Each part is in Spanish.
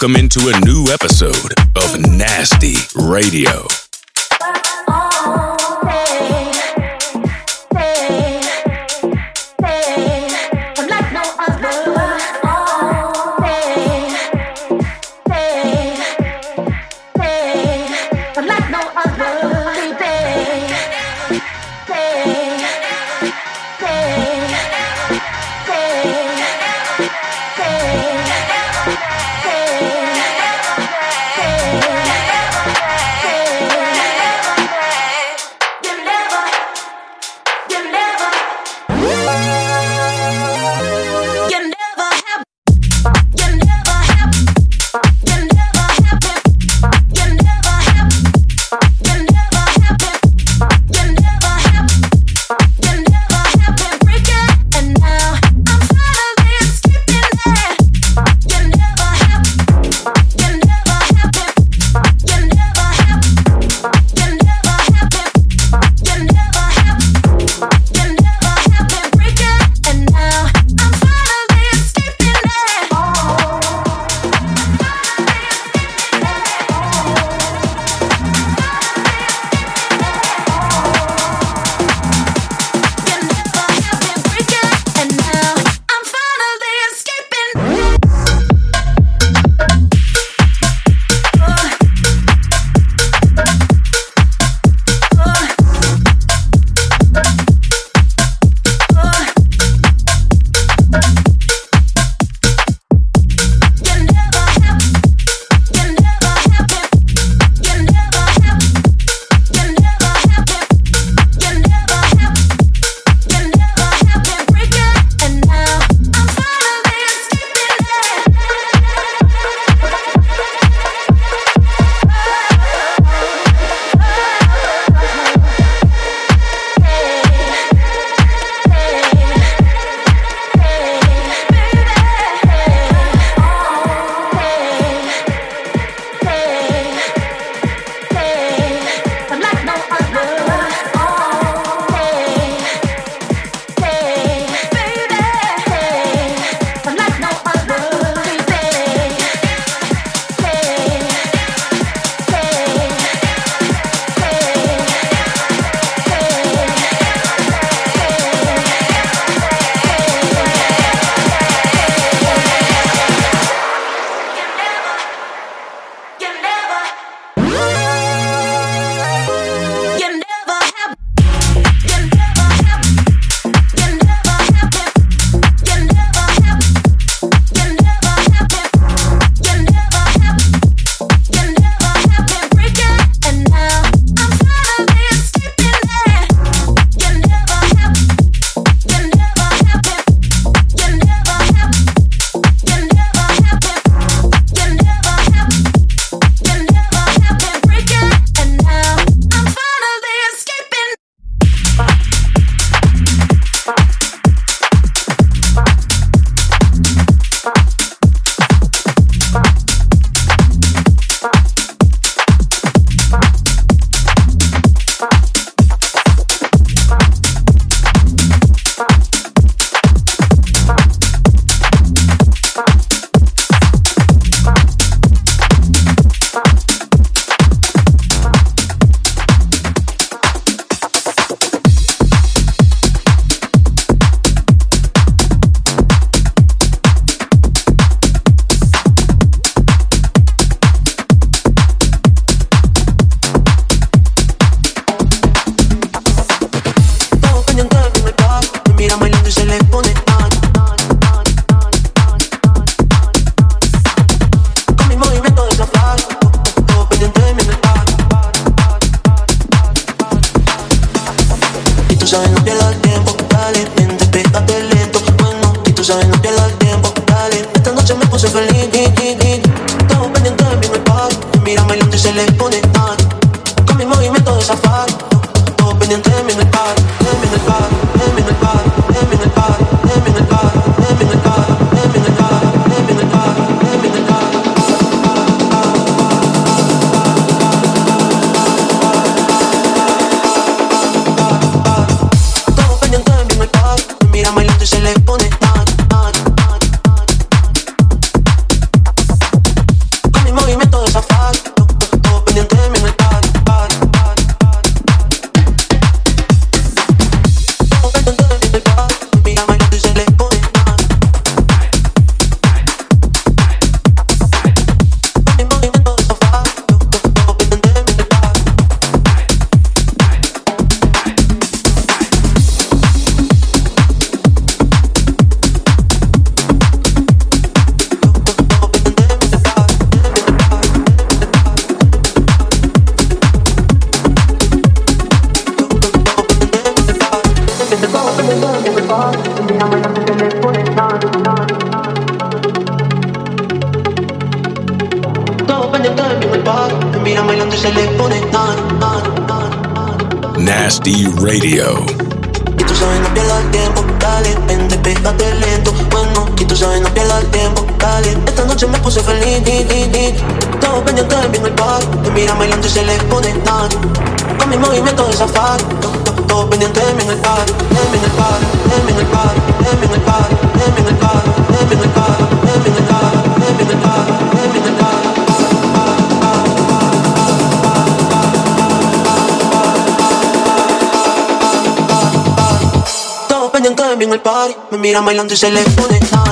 Welcome into a new episode of Nasty Radio. Todos pendientes de mí en el bar Te miran bailando y se les pone tan Con mis movimientos de safari Todos pendientes de mí en el bar De mí en el bar, de mí en el bar De mí en el bar, de mí en el bar De mí en el bar, de mí en el bar De mí en el bar, de mí en el bar Todos pendientes de mí en el party Me miran bailando y se les pone tan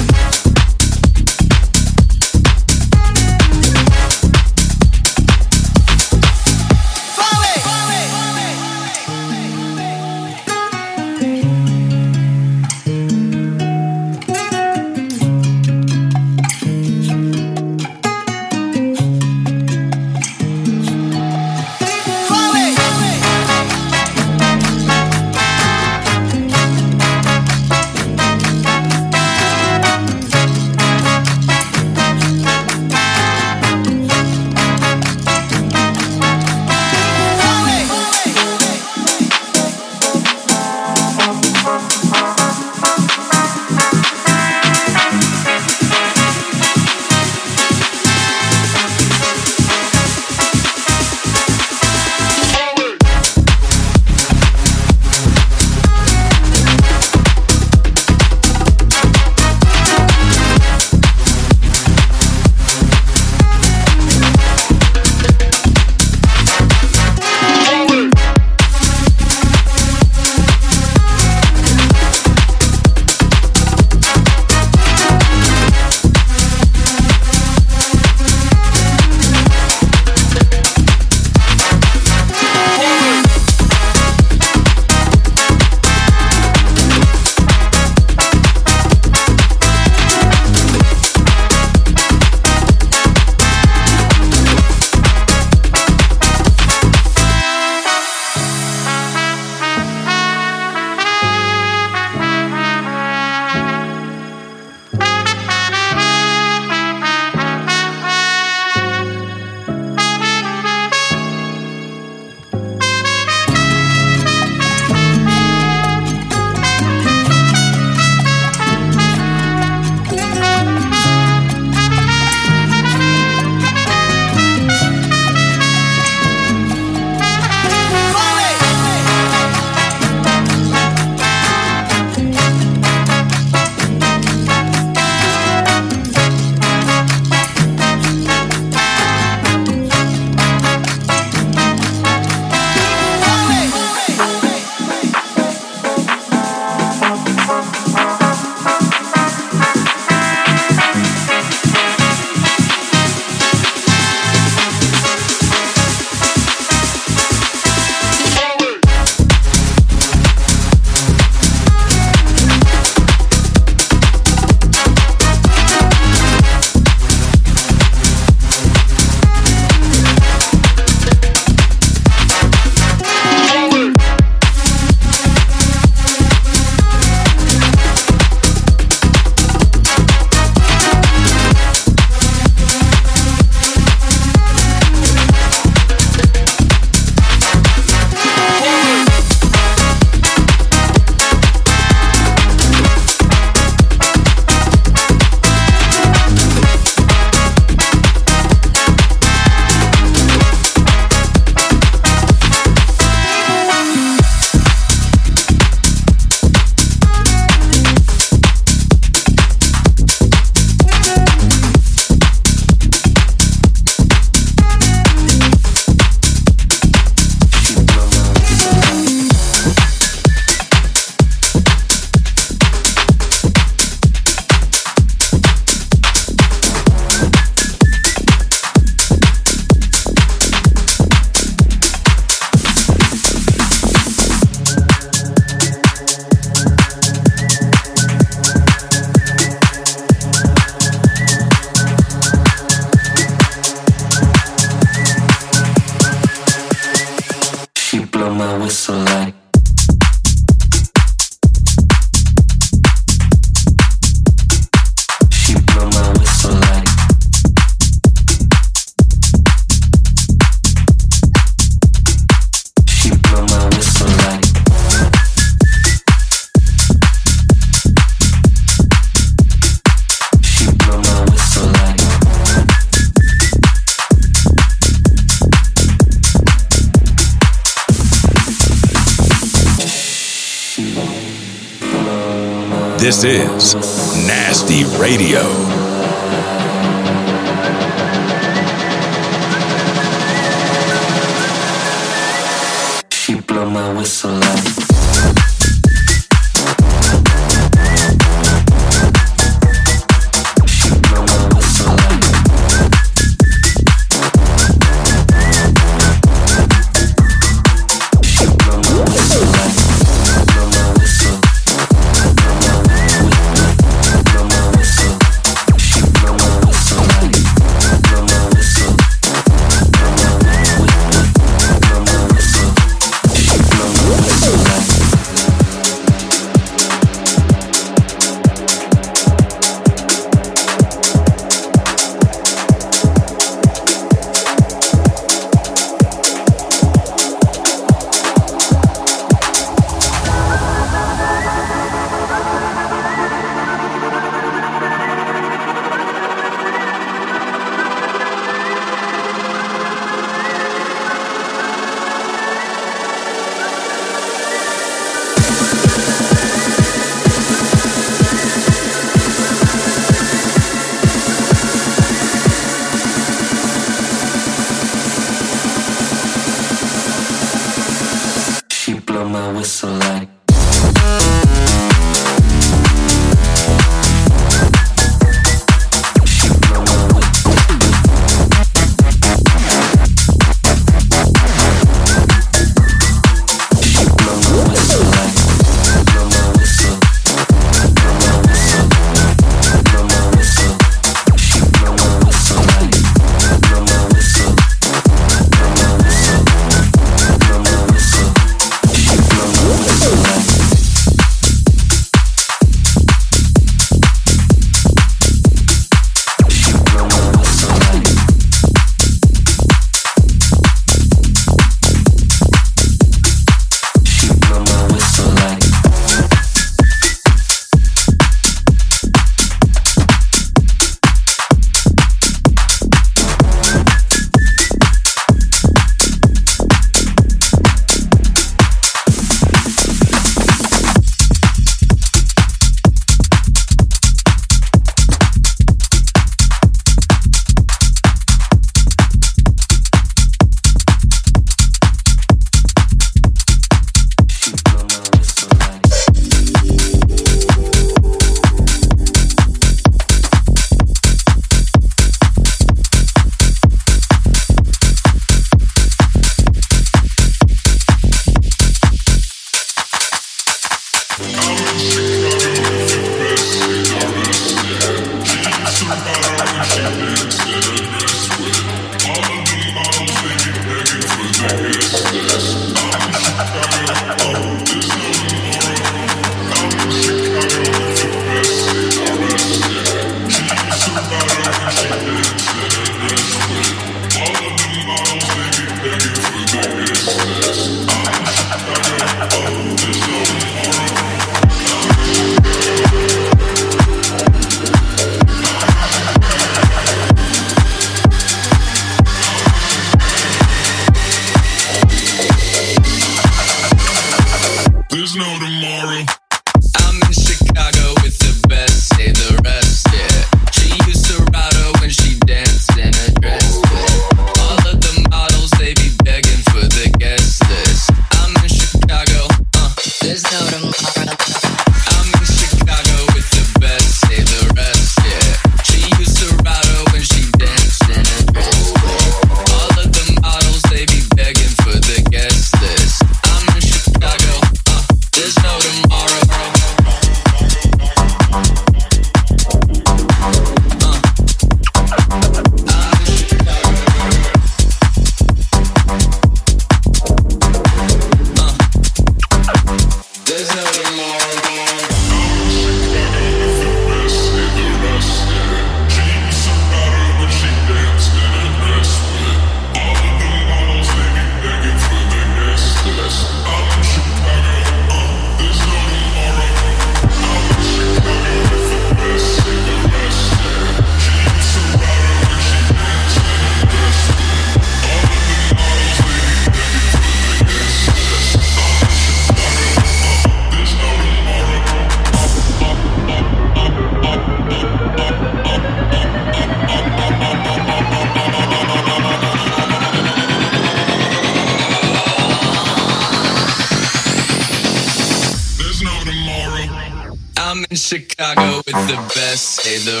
Hey, the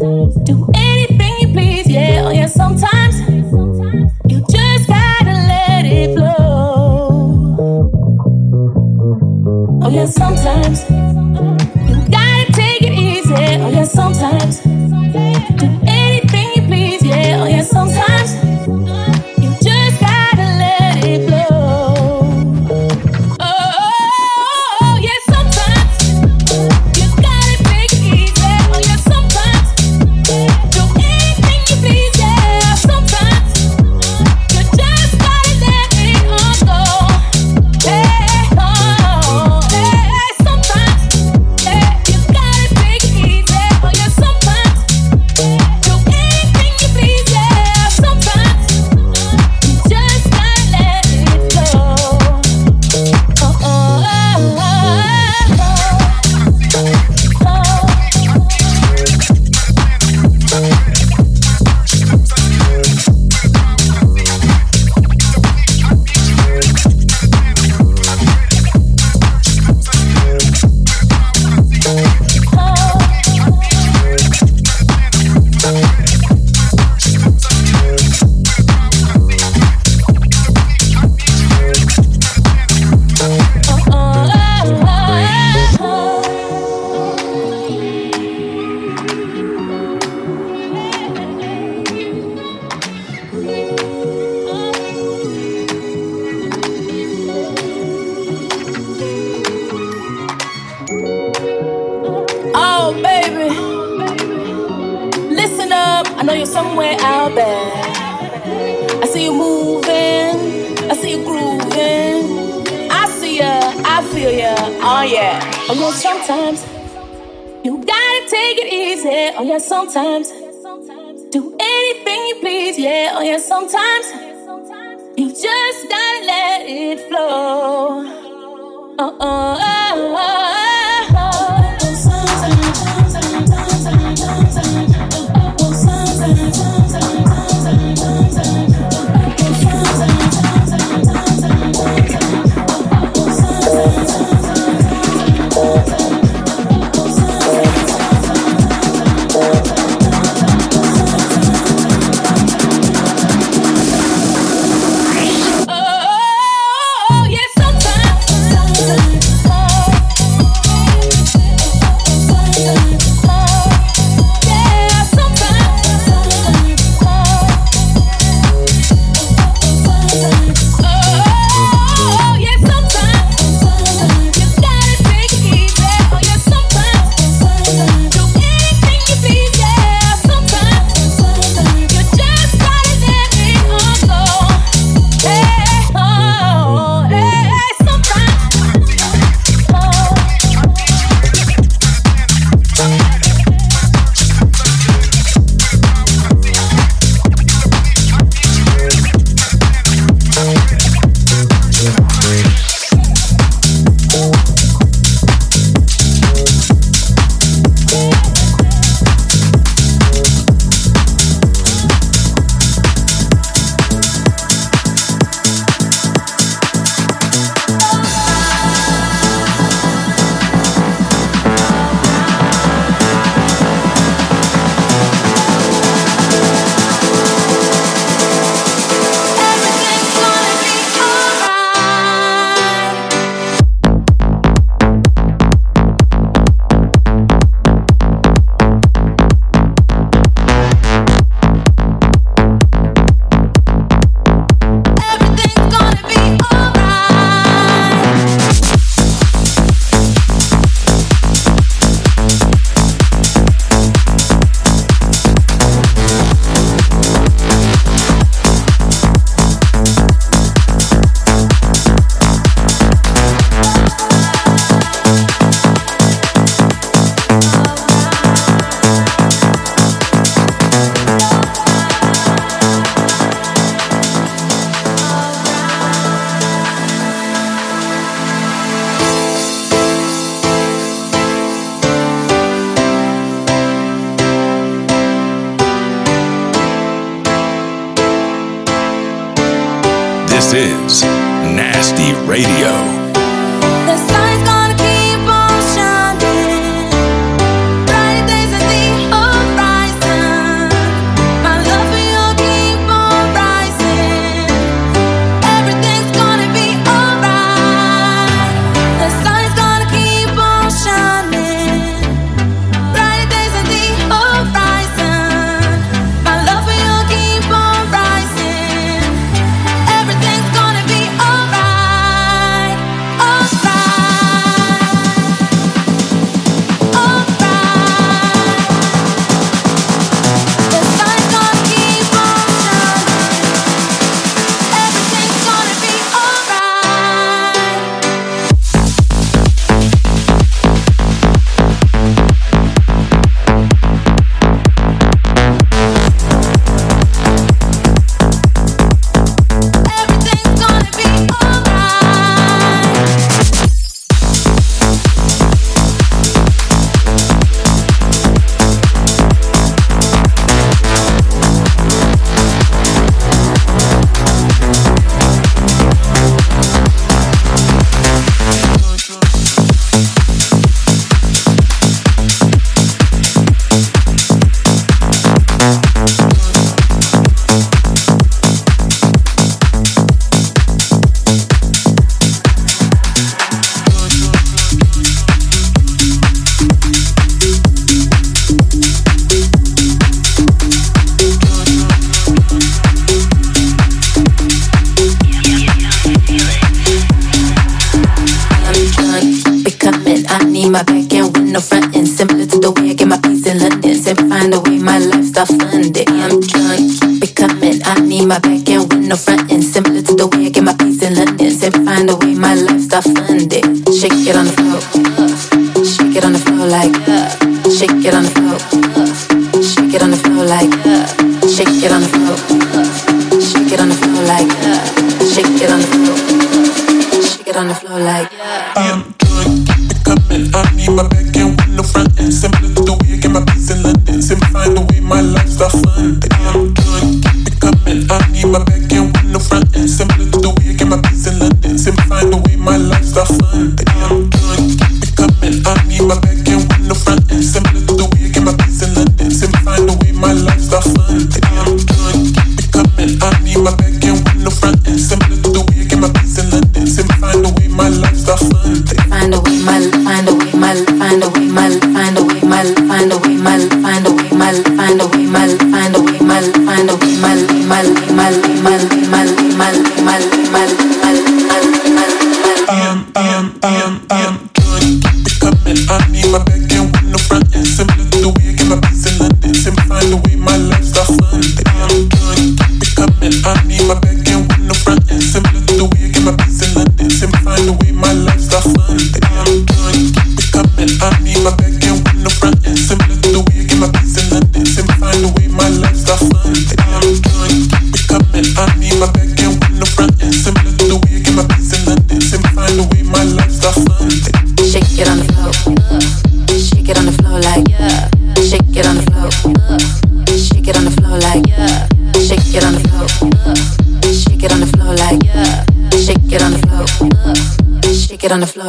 sometimes do Oh yeah. Oh yeah, sometimes you gotta take it easy. Oh yeah, sometimes do anything you please. Yeah, oh yeah, sometimes you just gotta let it flow. oh. oh, oh, oh.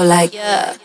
like, yeah.